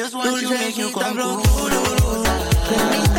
just want to make you come through.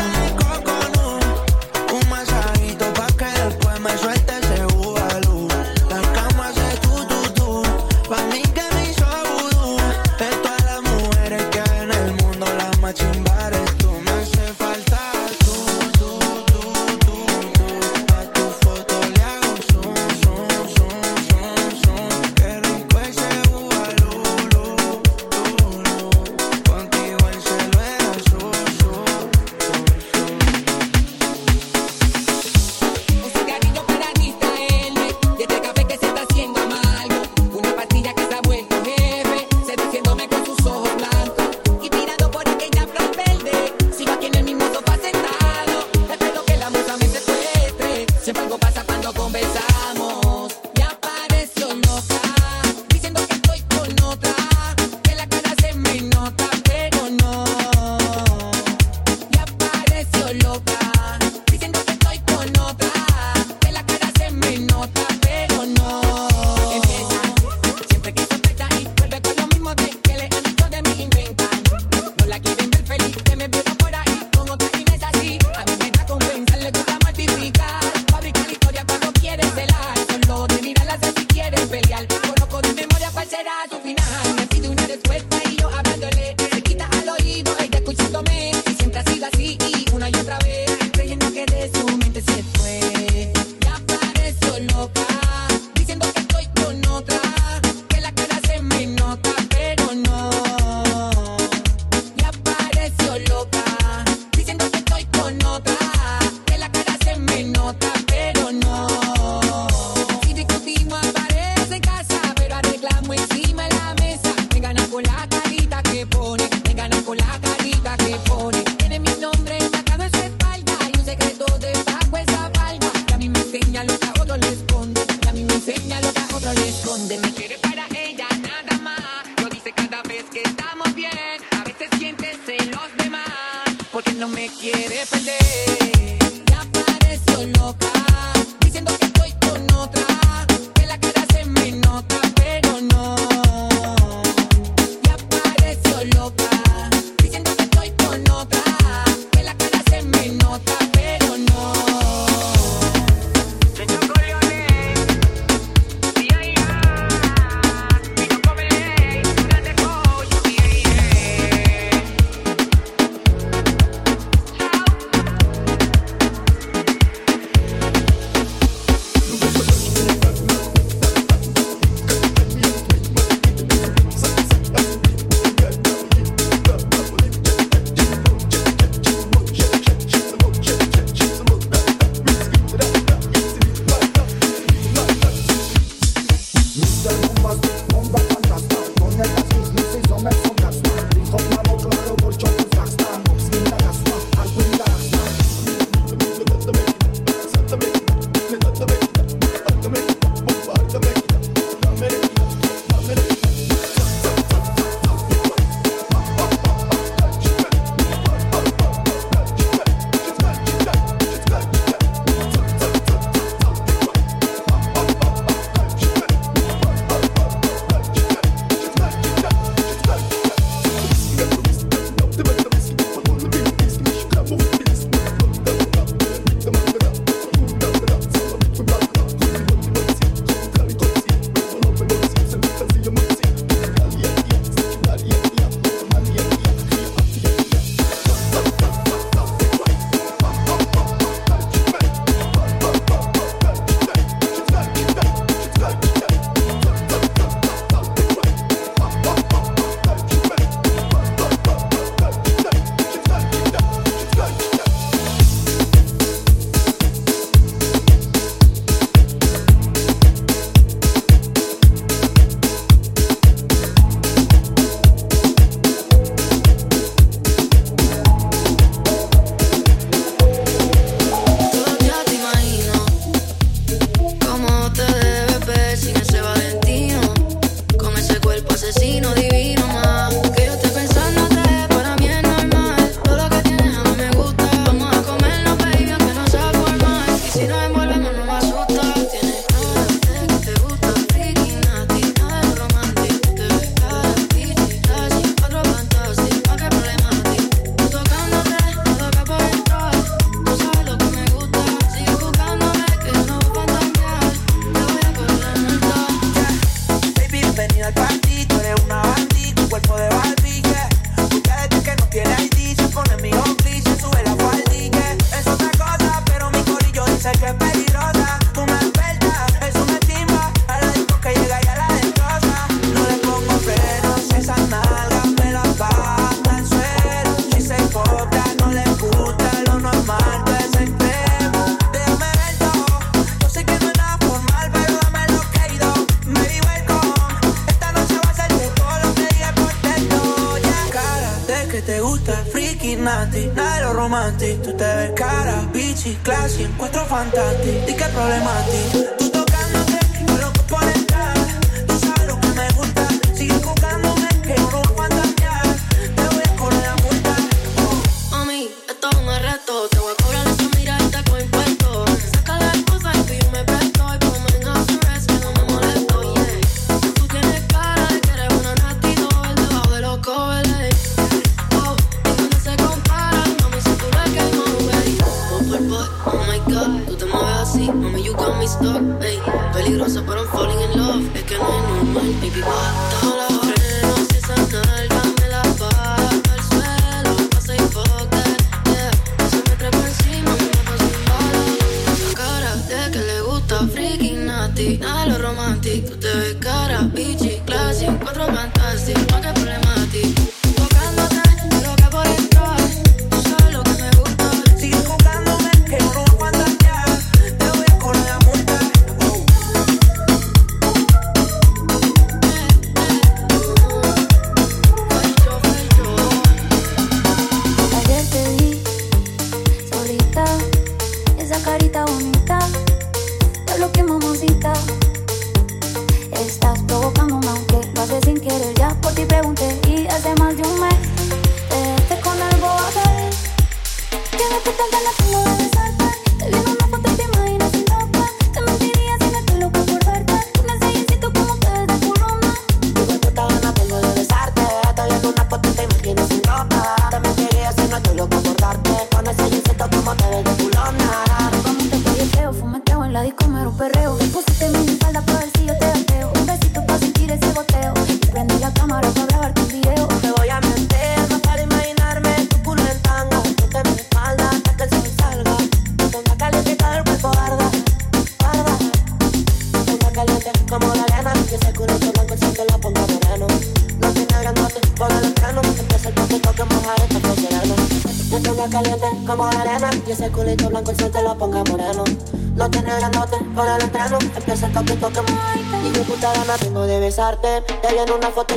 Te en una foto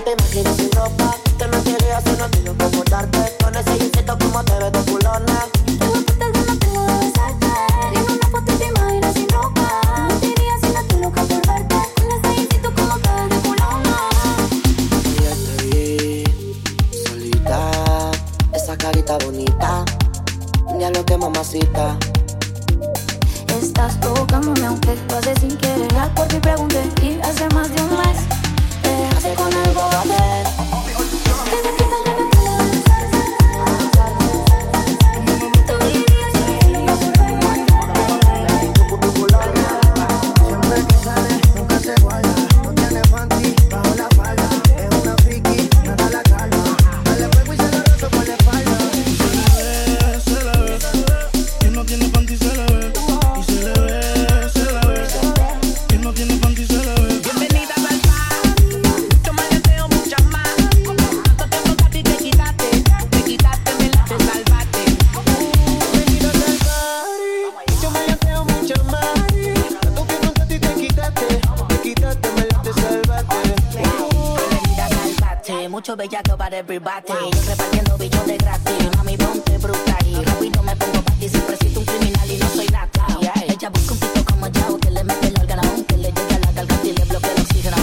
soy bellaco para everybody. Wow. Repartiendo billones gratis. Mami, ponte brutal. Y rápido me pongo para ti. Siempre siento un criminal y no soy nata. Yeah. Ella busca un tipo como yo que le mete el órgano. Que le llega la garganta y le bloquea el oxígeno.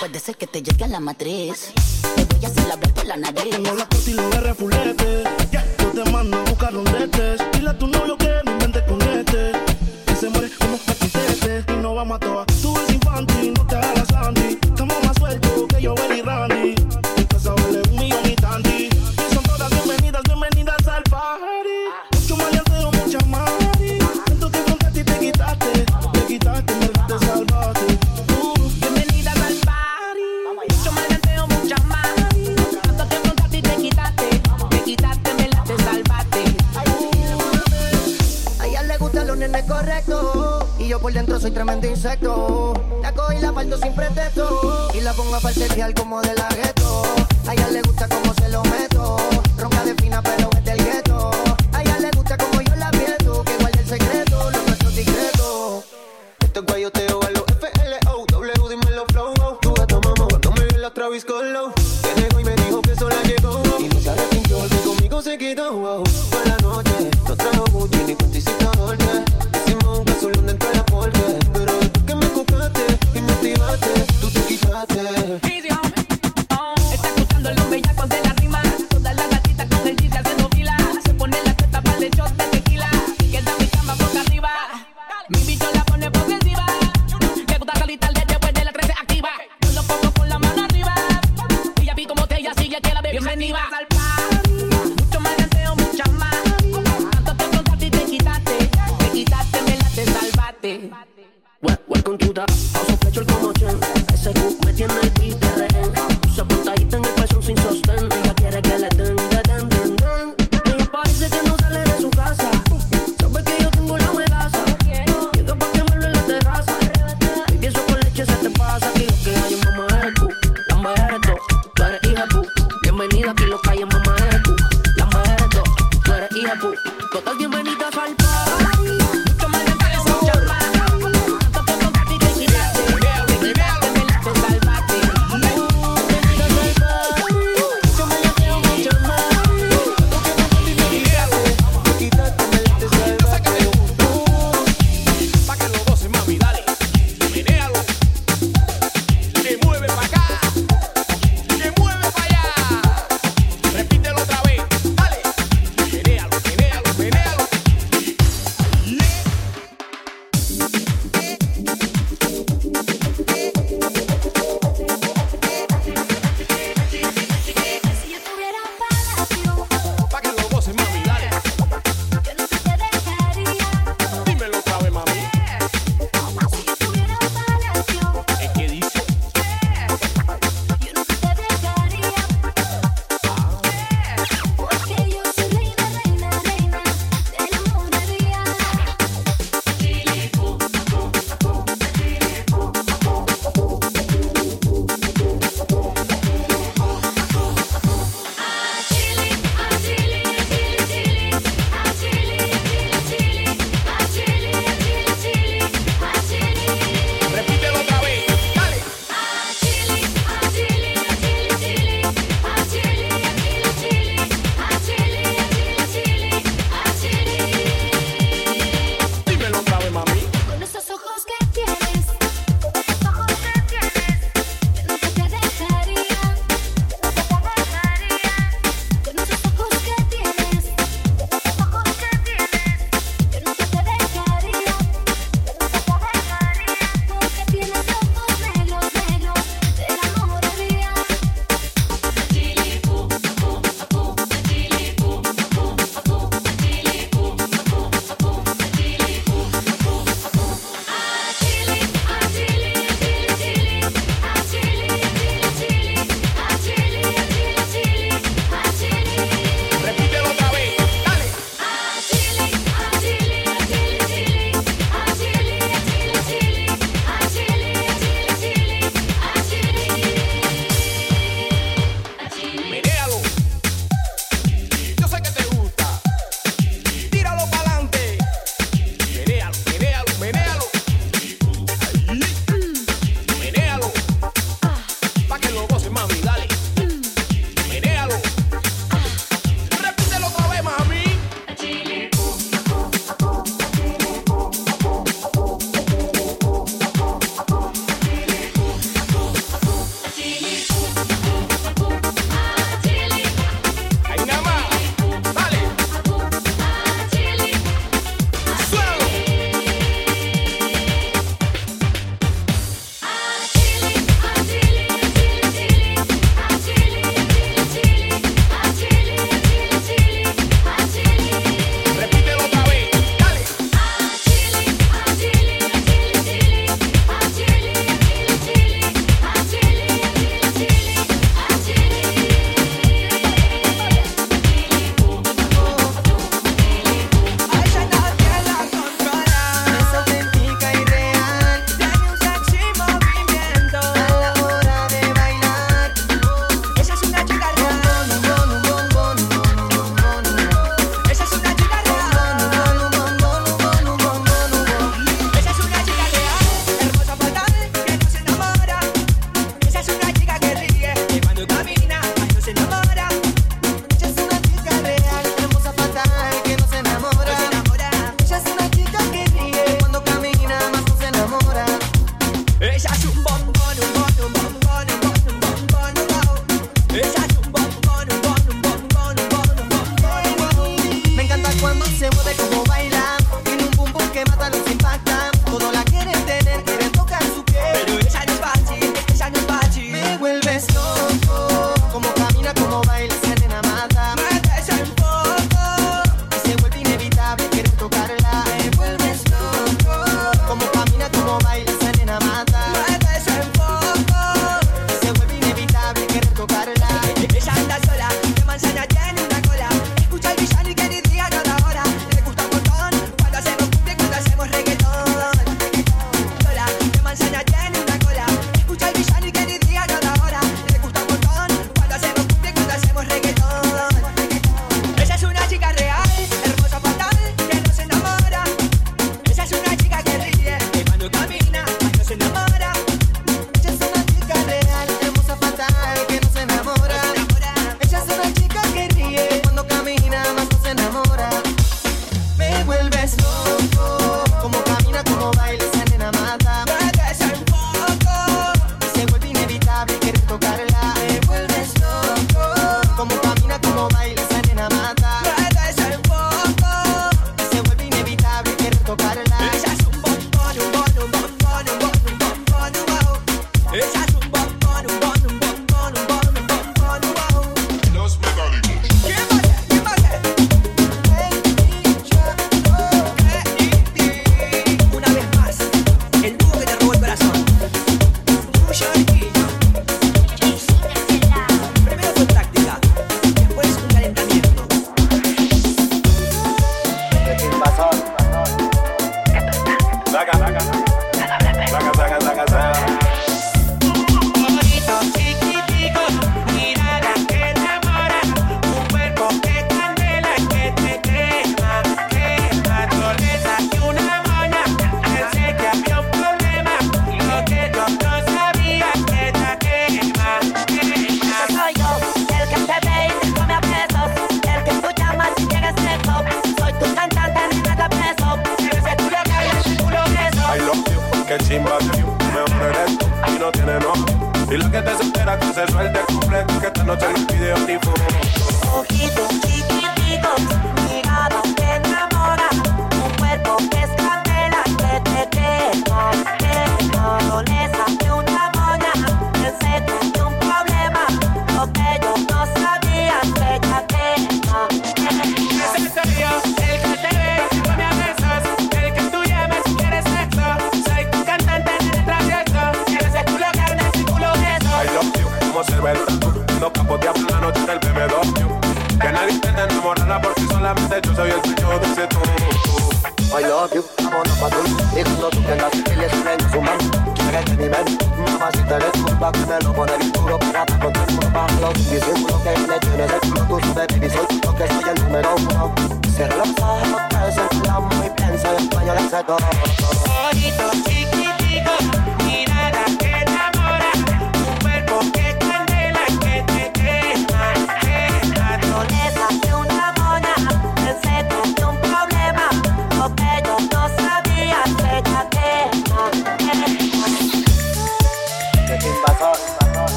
Puede ser que te llegue a la matriz. Te voy a hacer la por la nariz. Tengo la cortina de refulete. Yo te mando a buscar un detes. Dile a tu novio que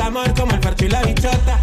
amor como el percho y la bichota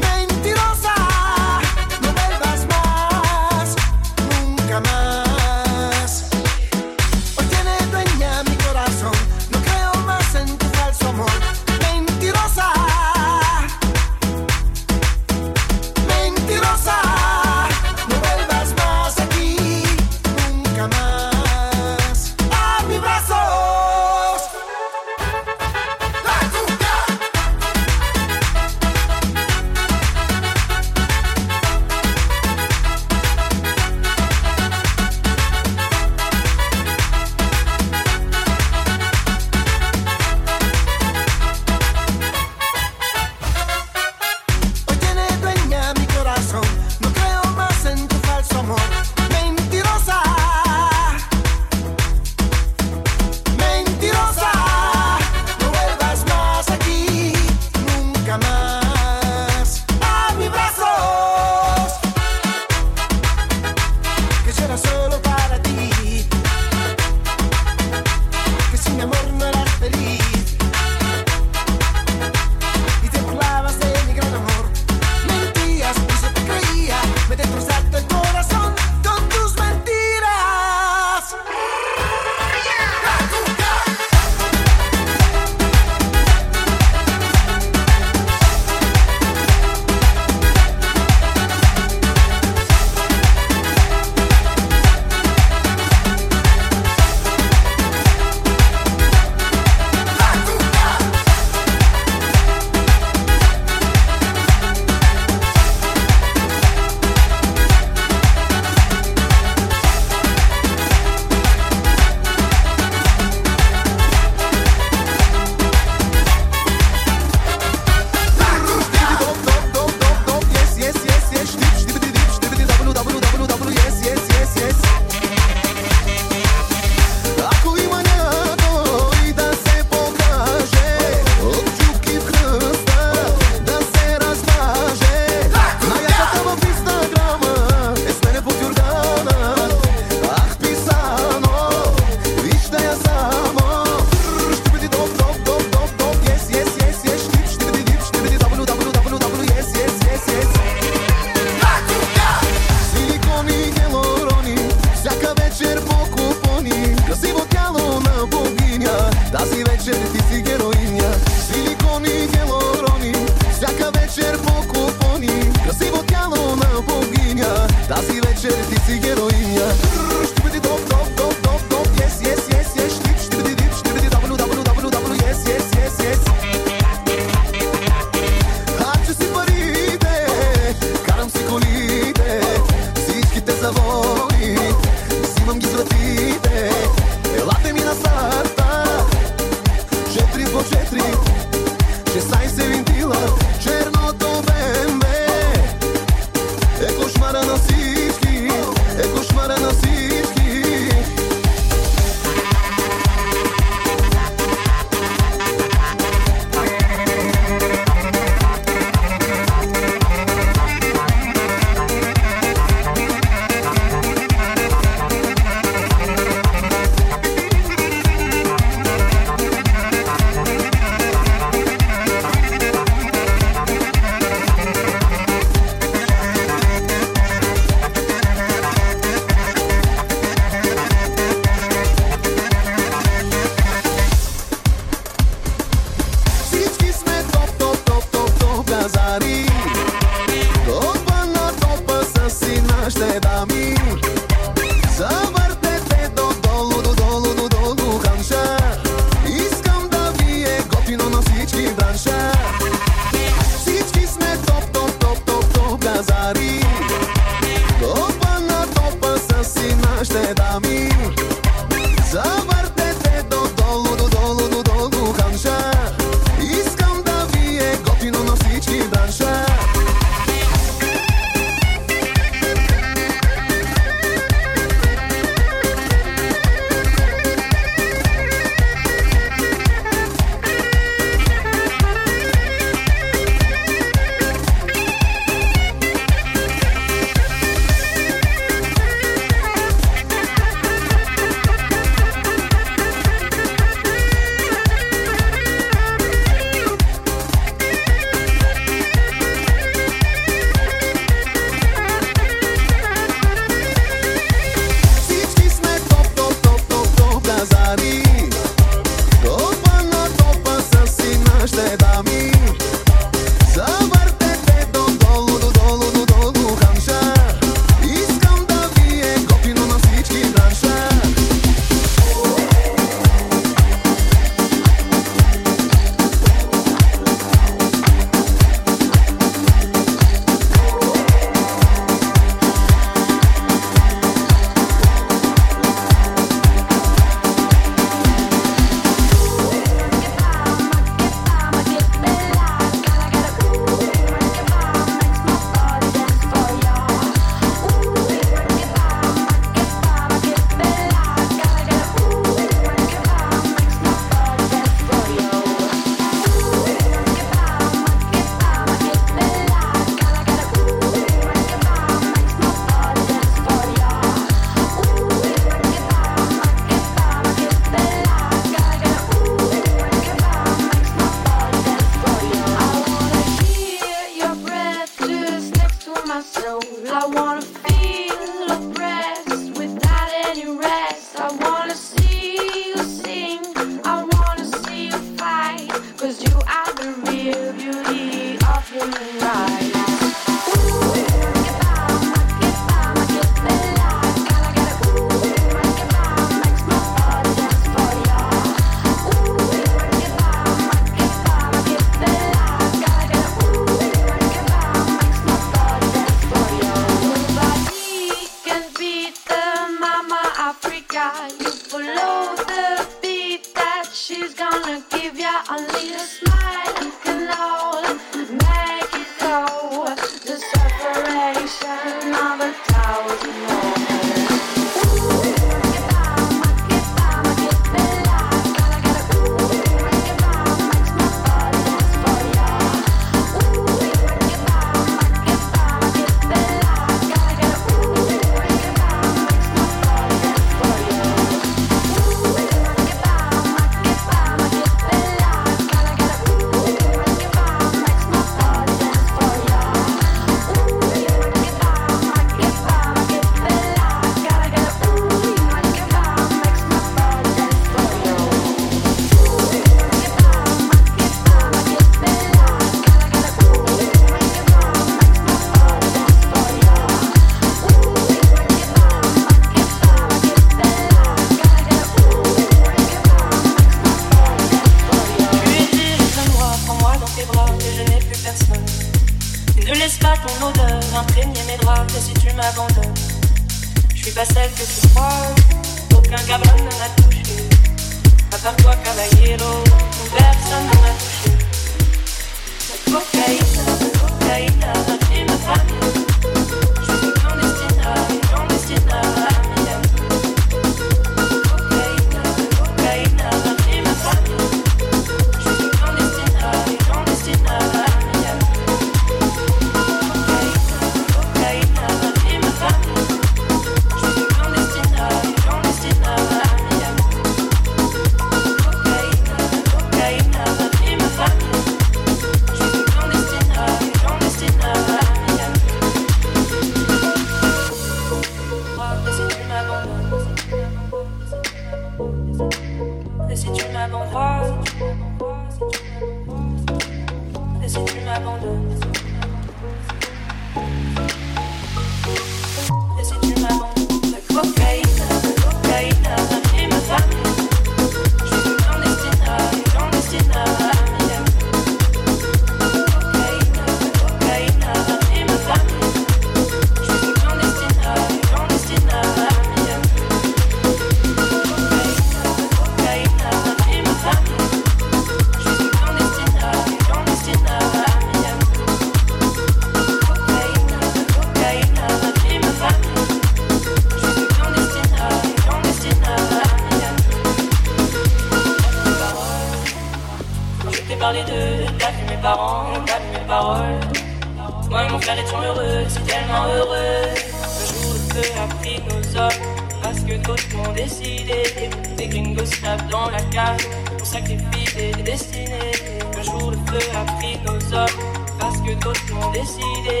on sacrifie des destinées. Un jour le feu a pris nos hommes, parce que d'autres l'ont décidé.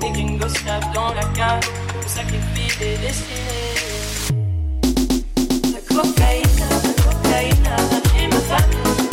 Des gringos tapent dans la cave, on sacrifie des destinées. La cocaïne, la cocaïne, et ma.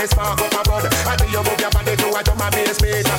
me spark up a bud. I do you move your body to a drum and bass beat.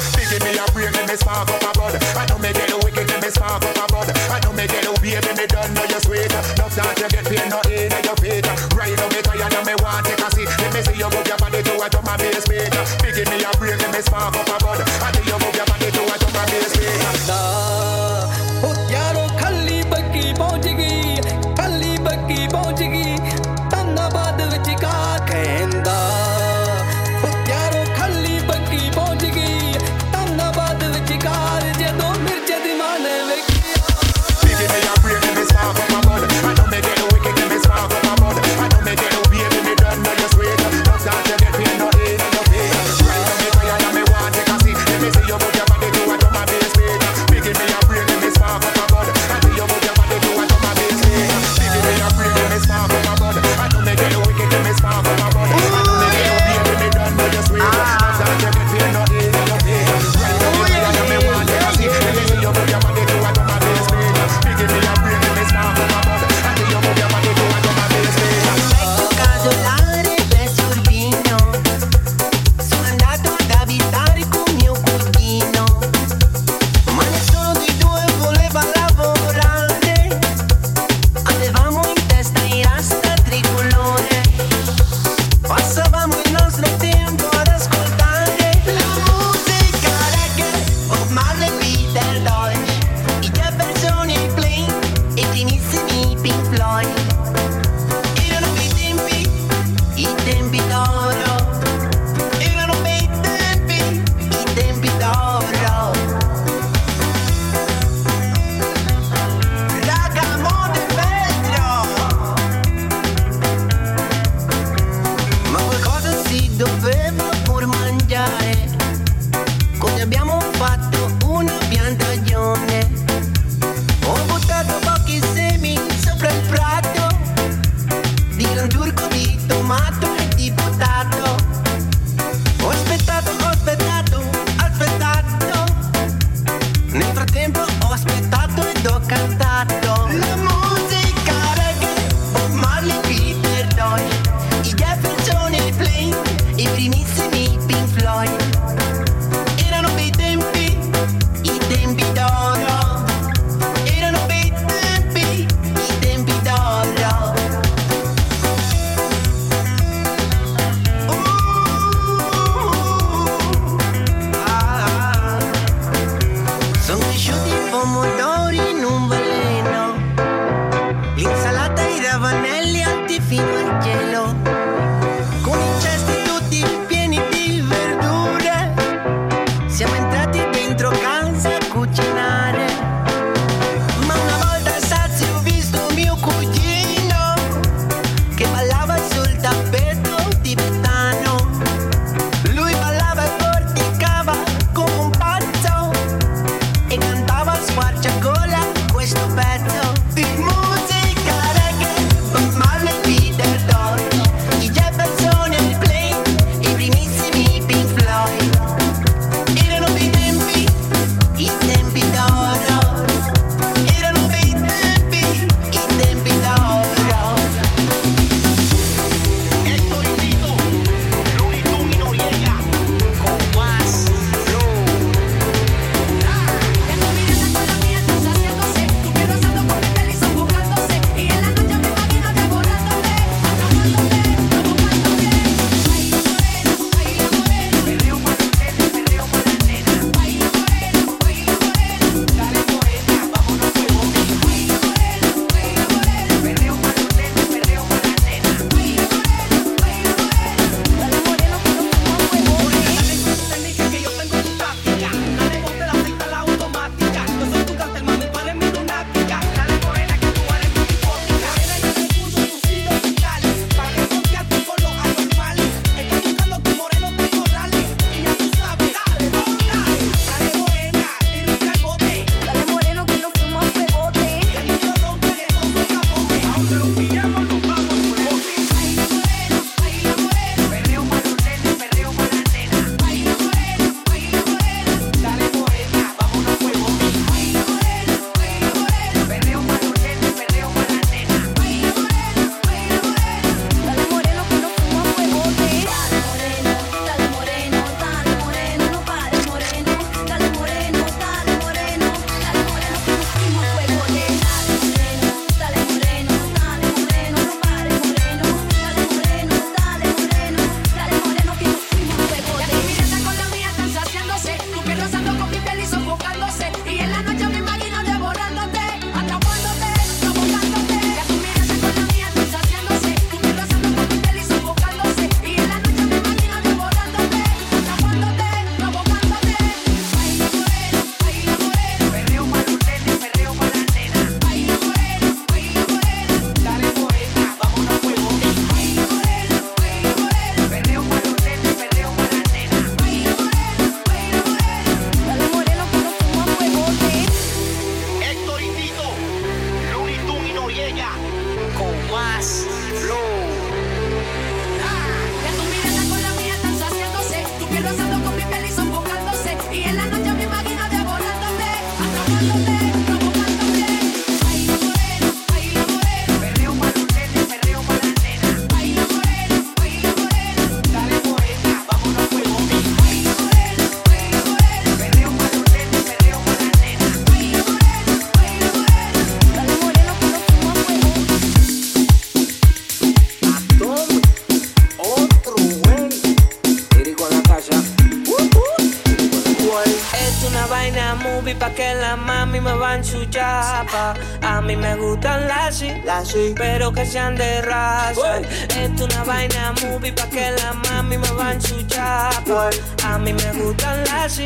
Pero que sean de raza. Es una vaina movie pa' que la mami me va en su chapa. A mí me gustan las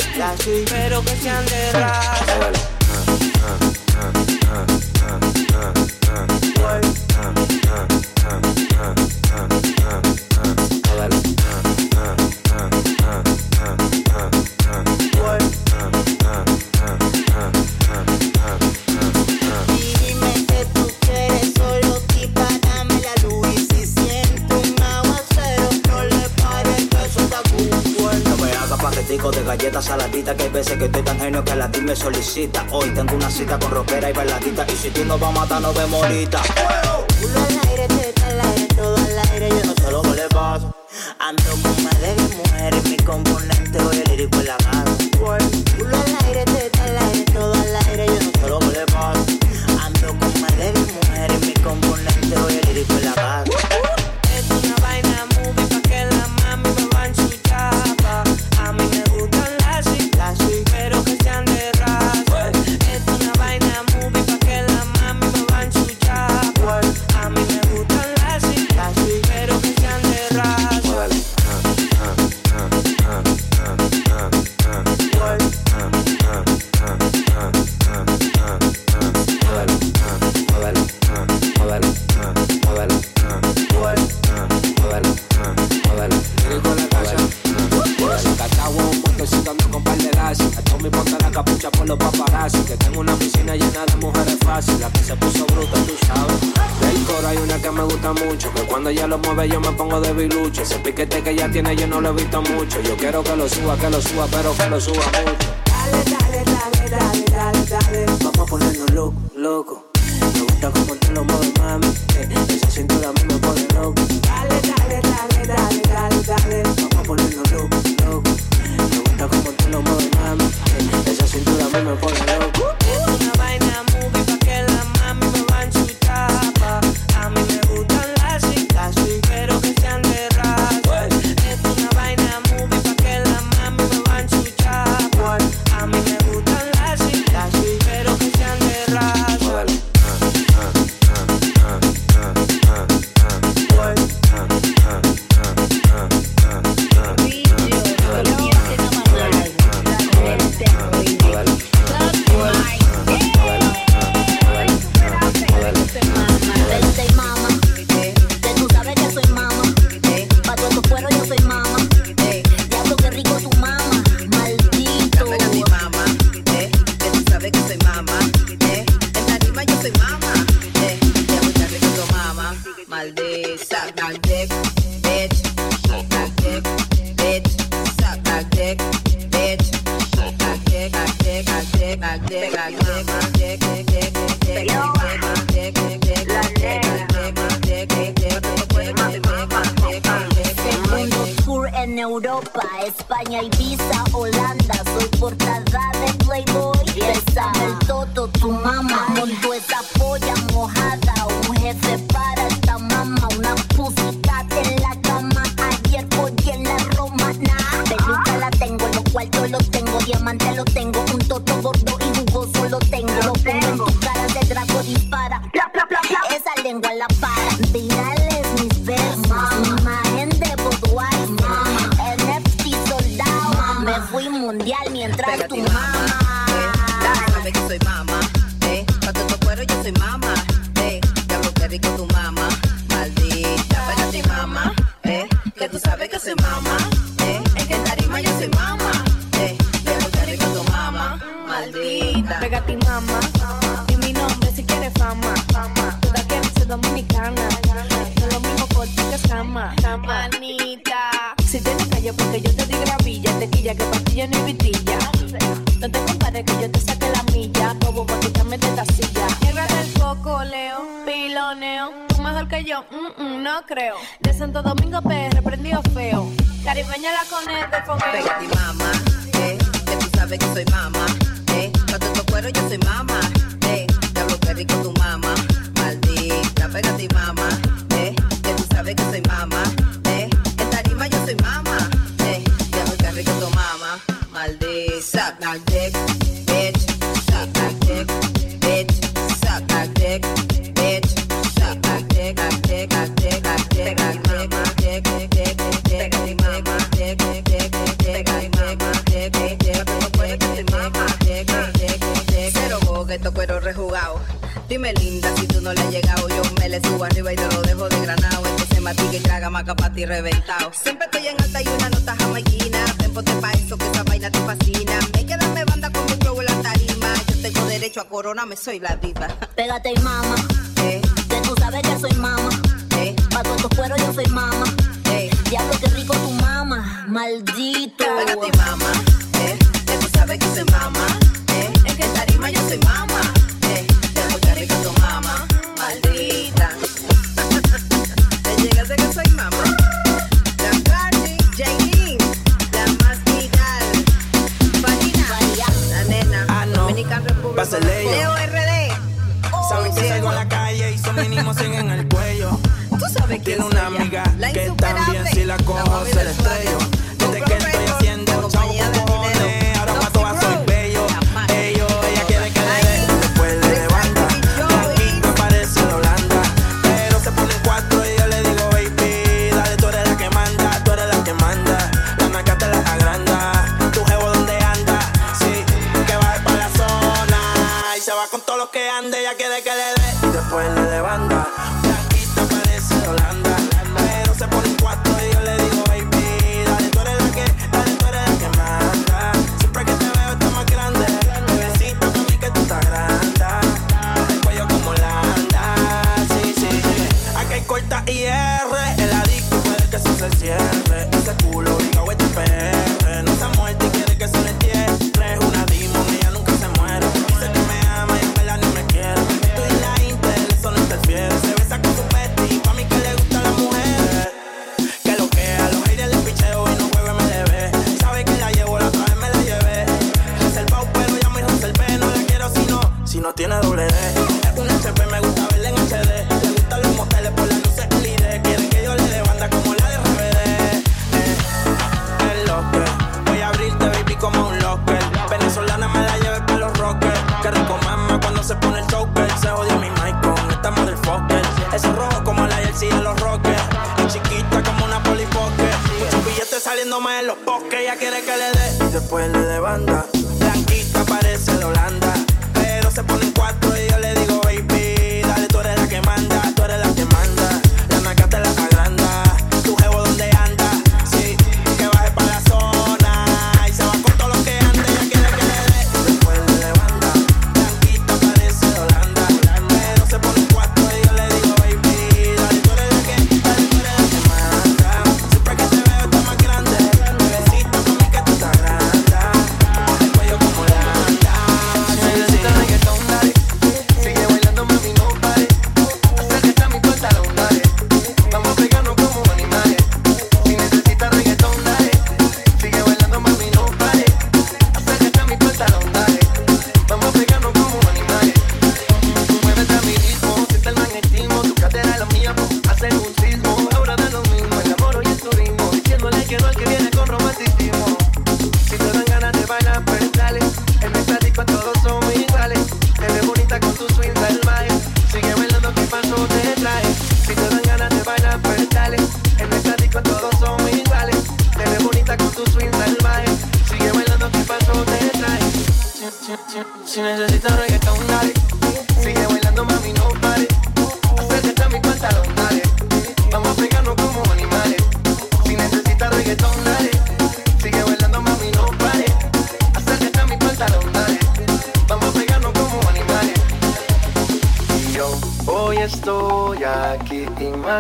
pero que sean de raza. Sé que estoy tan genio que la me solicita. Hoy tengo una cita con rockera y bailadita. Y si tú no vas a matar, no vemos ahorita. suba, que lo suba, pero que lo suba mucho.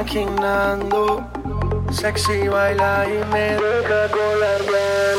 Imaginando. Sexy baila y me deja con las ganas.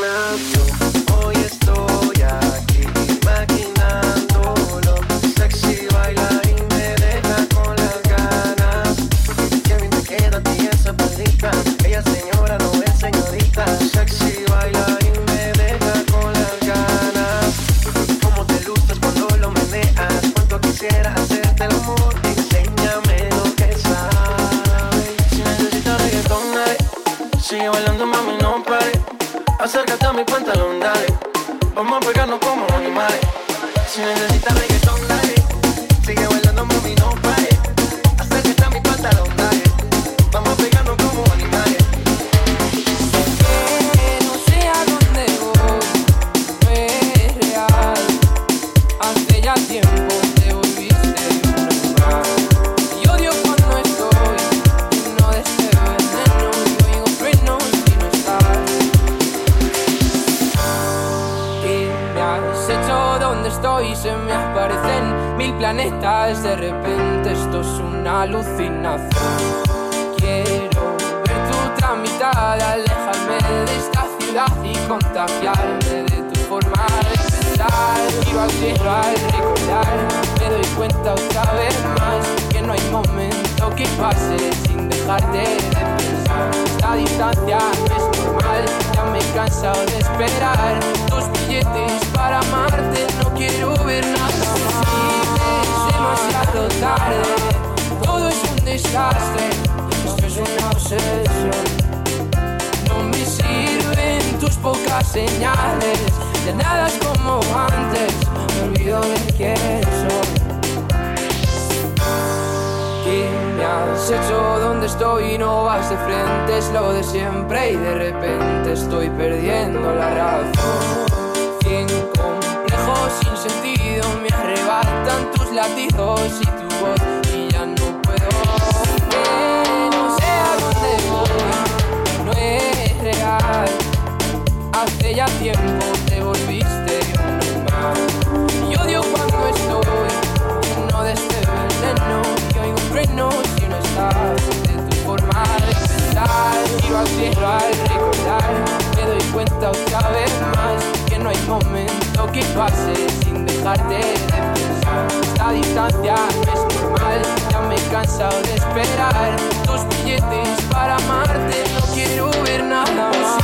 sin dejarte de pensar. Esta distancia no es normal, ya me he cansado de esperar. tus billetes para amarte, no quiero ver nada más.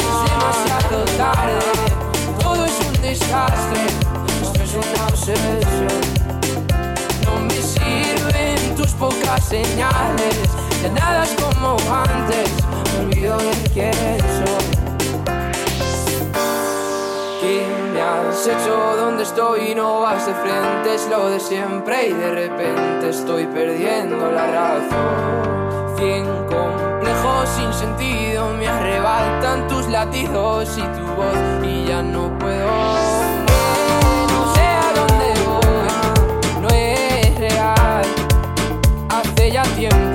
es demasiado tarde, todo es un desastre, esto es una obsesión. No me sirven tus pocas señales, ya nada es como antes, me olvido de quién soy. Yeah has hecho, dónde estoy, no vas de frente, es lo de siempre y de repente estoy perdiendo la razón. Cien complejos sin sentido me arrebatan tus latidos y tu voz y ya no puedo. Sea donde voy, no es real. Hace ya tiempo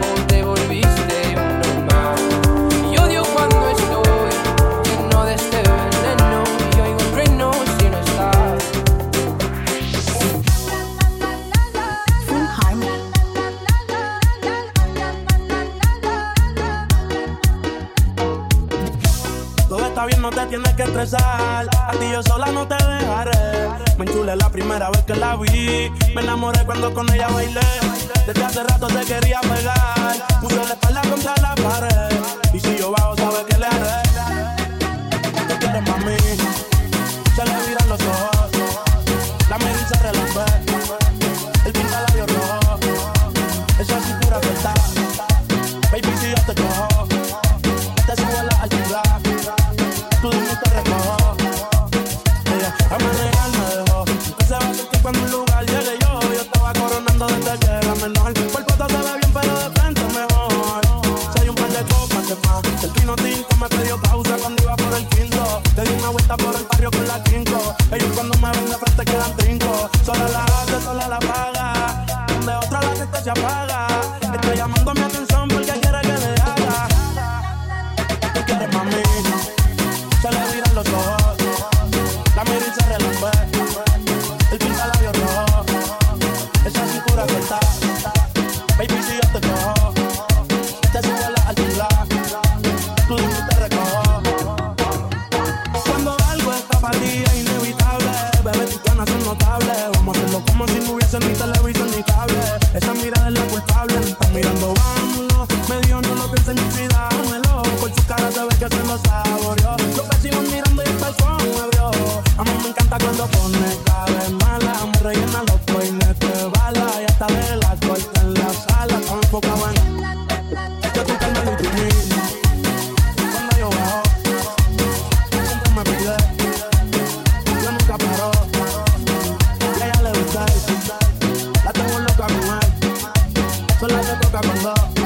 A ti yo sola no te dejaré. Me enchulé la primera vez que la vi. Me enamoré cuando con ella bailé. Desde hace rato te quería pegar. Puse la espalda contra la pared. Y si yo bajo, sabes que le haré. Te quiero, mami. Se le viran los ojos. So let me dog, I'm love.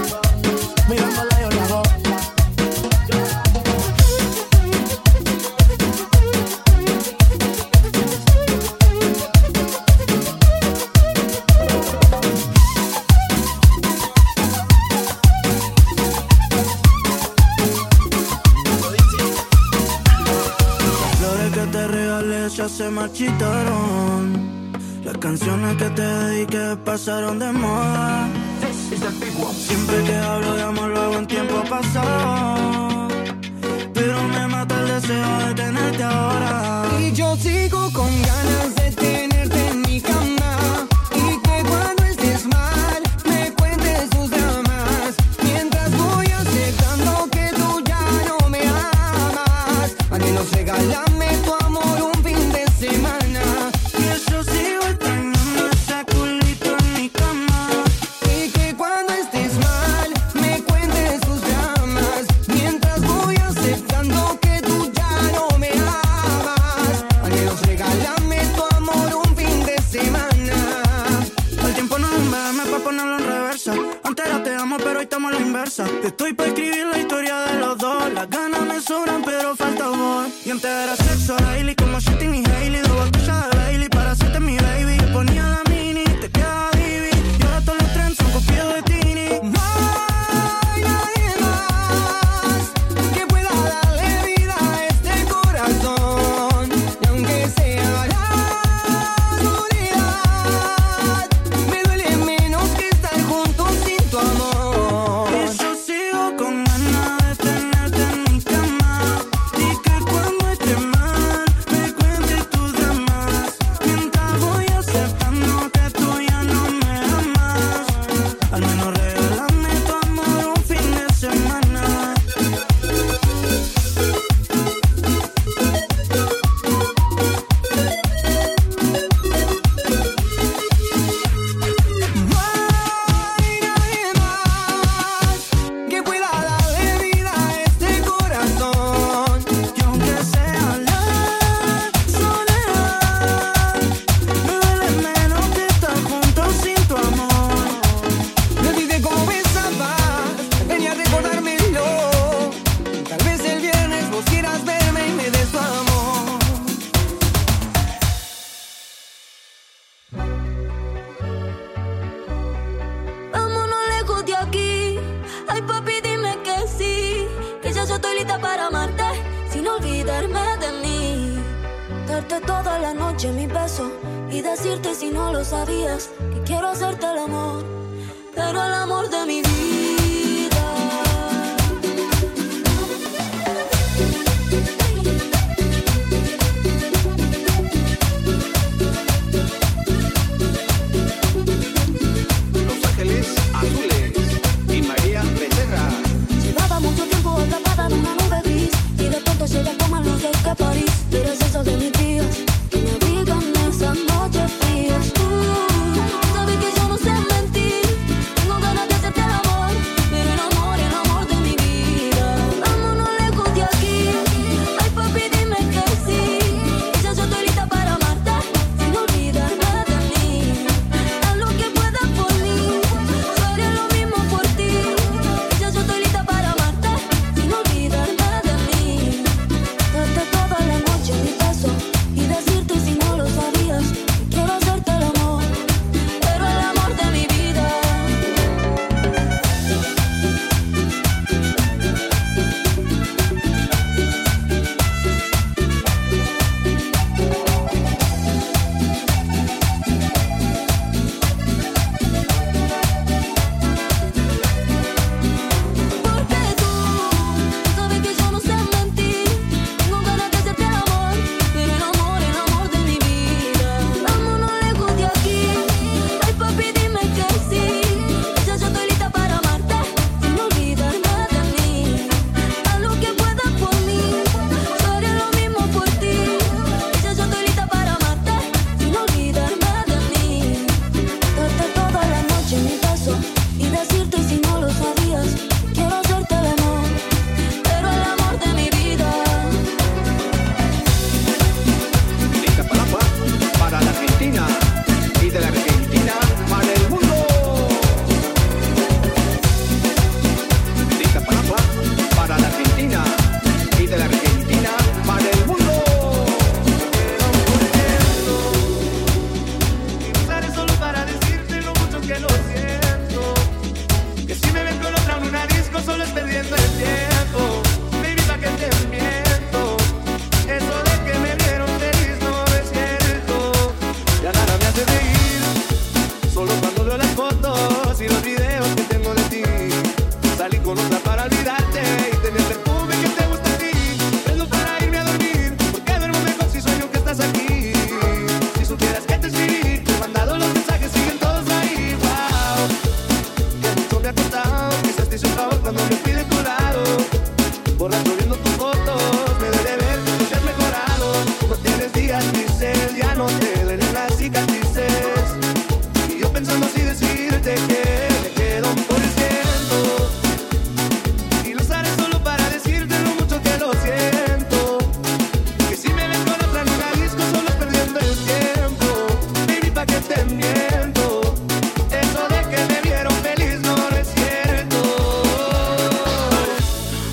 Eso de que me vieron feliz no es cierto.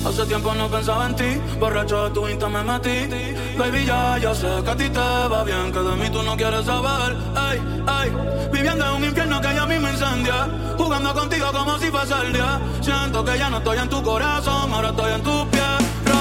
Hace tiempo no pensaba en ti, borracho de tu Insta me metí. Baby, ya, ya sé que a ti te va bien Que de mí tú no quieres saber. Ay, ay Viviendo en un infierno que ya a mí incendia. Jugando contigo como si pasara el día. Siento que ya no estoy en tu corazón Ahora estoy en tus pies.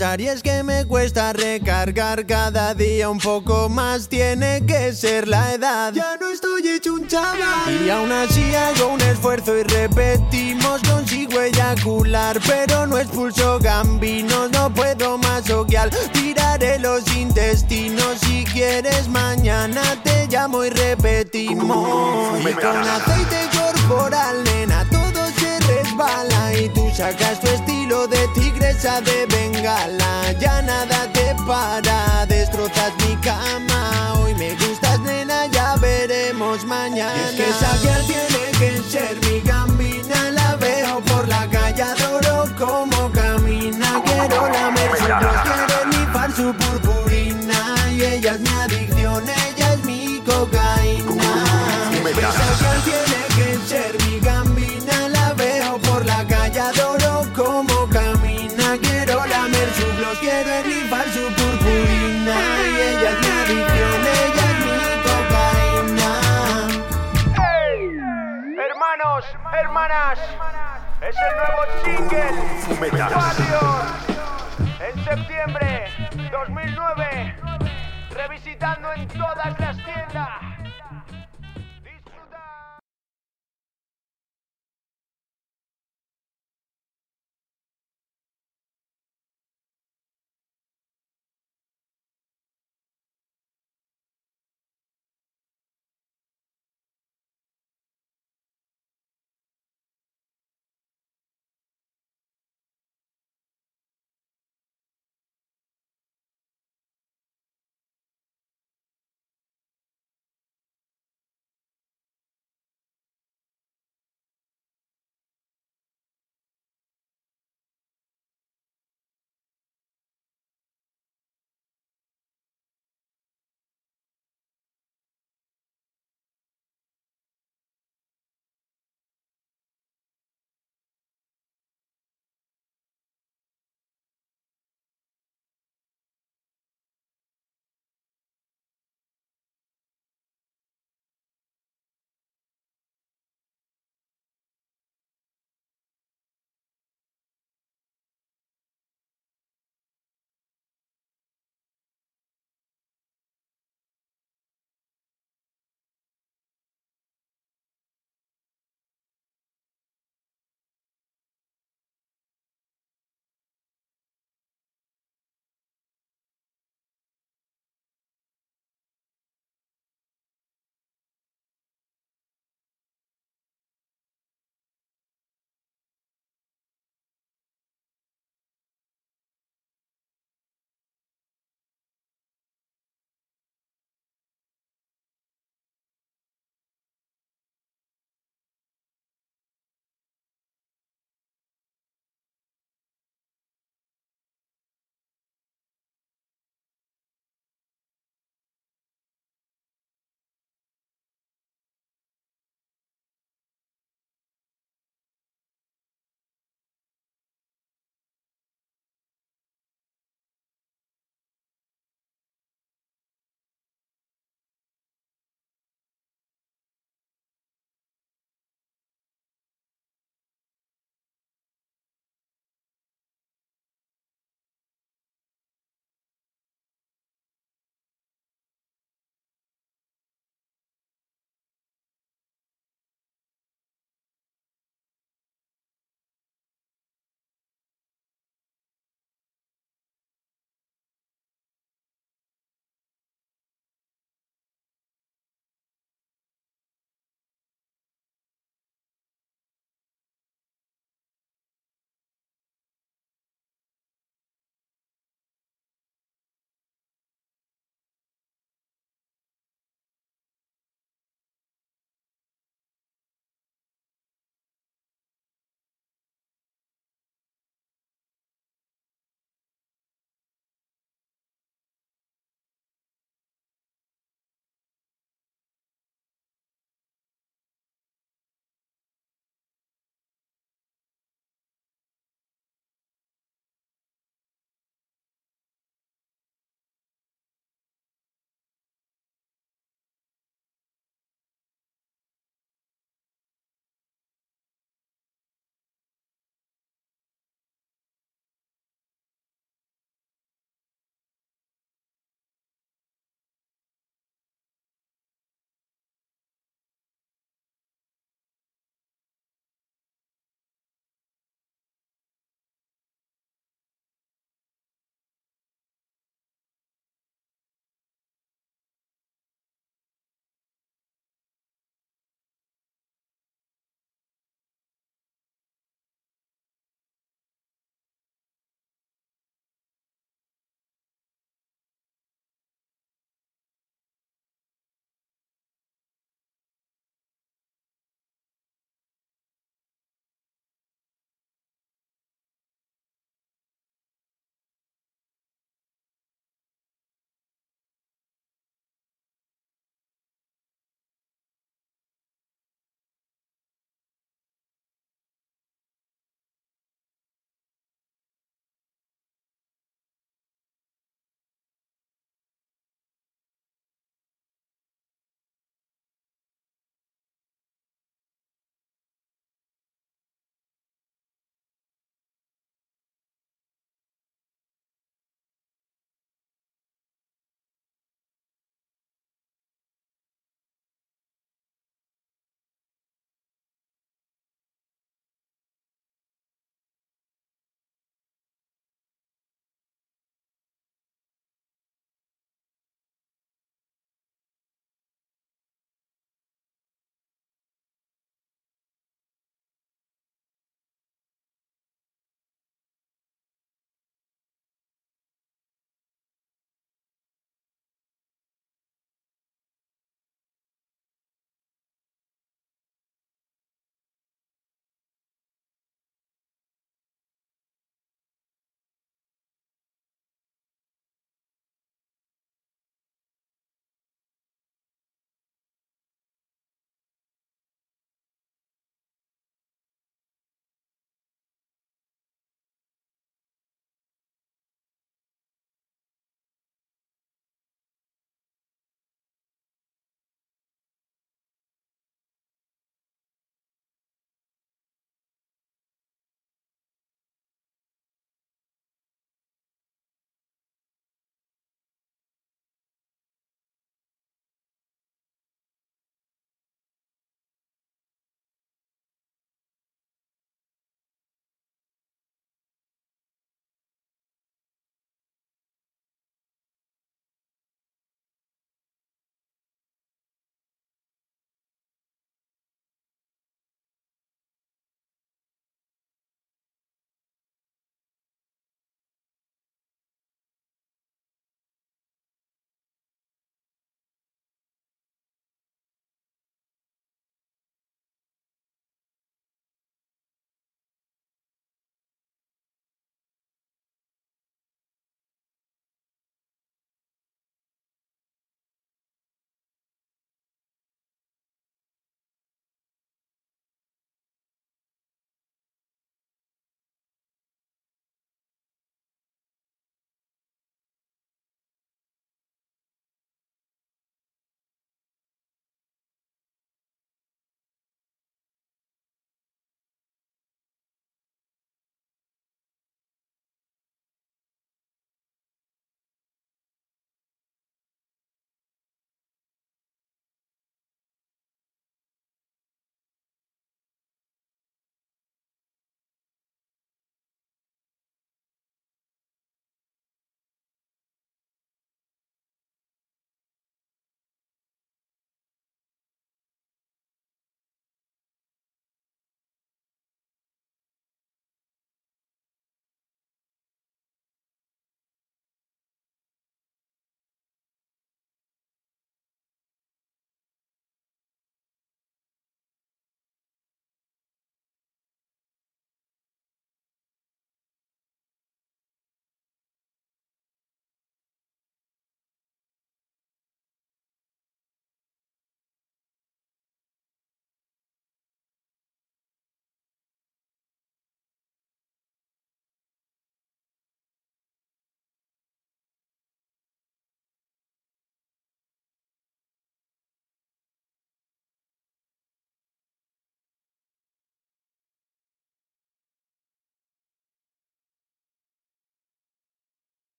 Y es que me cuesta recargar cada día un poco más. Tiene que ser la edad. Ya no estoy hecho un chaval. Y aún así hago un esfuerzo y repetimos. Consigo eyacular, pero no expulso gambinos. No puedo más oquial. Tiraré los intestinos. Si quieres, mañana te llamo y repetimos. Y con aceite corporal, nena, todo se resbala. Y tú sacas tu de bengala. Ya nada te para, destrozas mi cama. Hoy me gustas, nena, ya veremos mañana. Es que es el nuevo single. En septiembre 2009 revisitando en todas las tiendas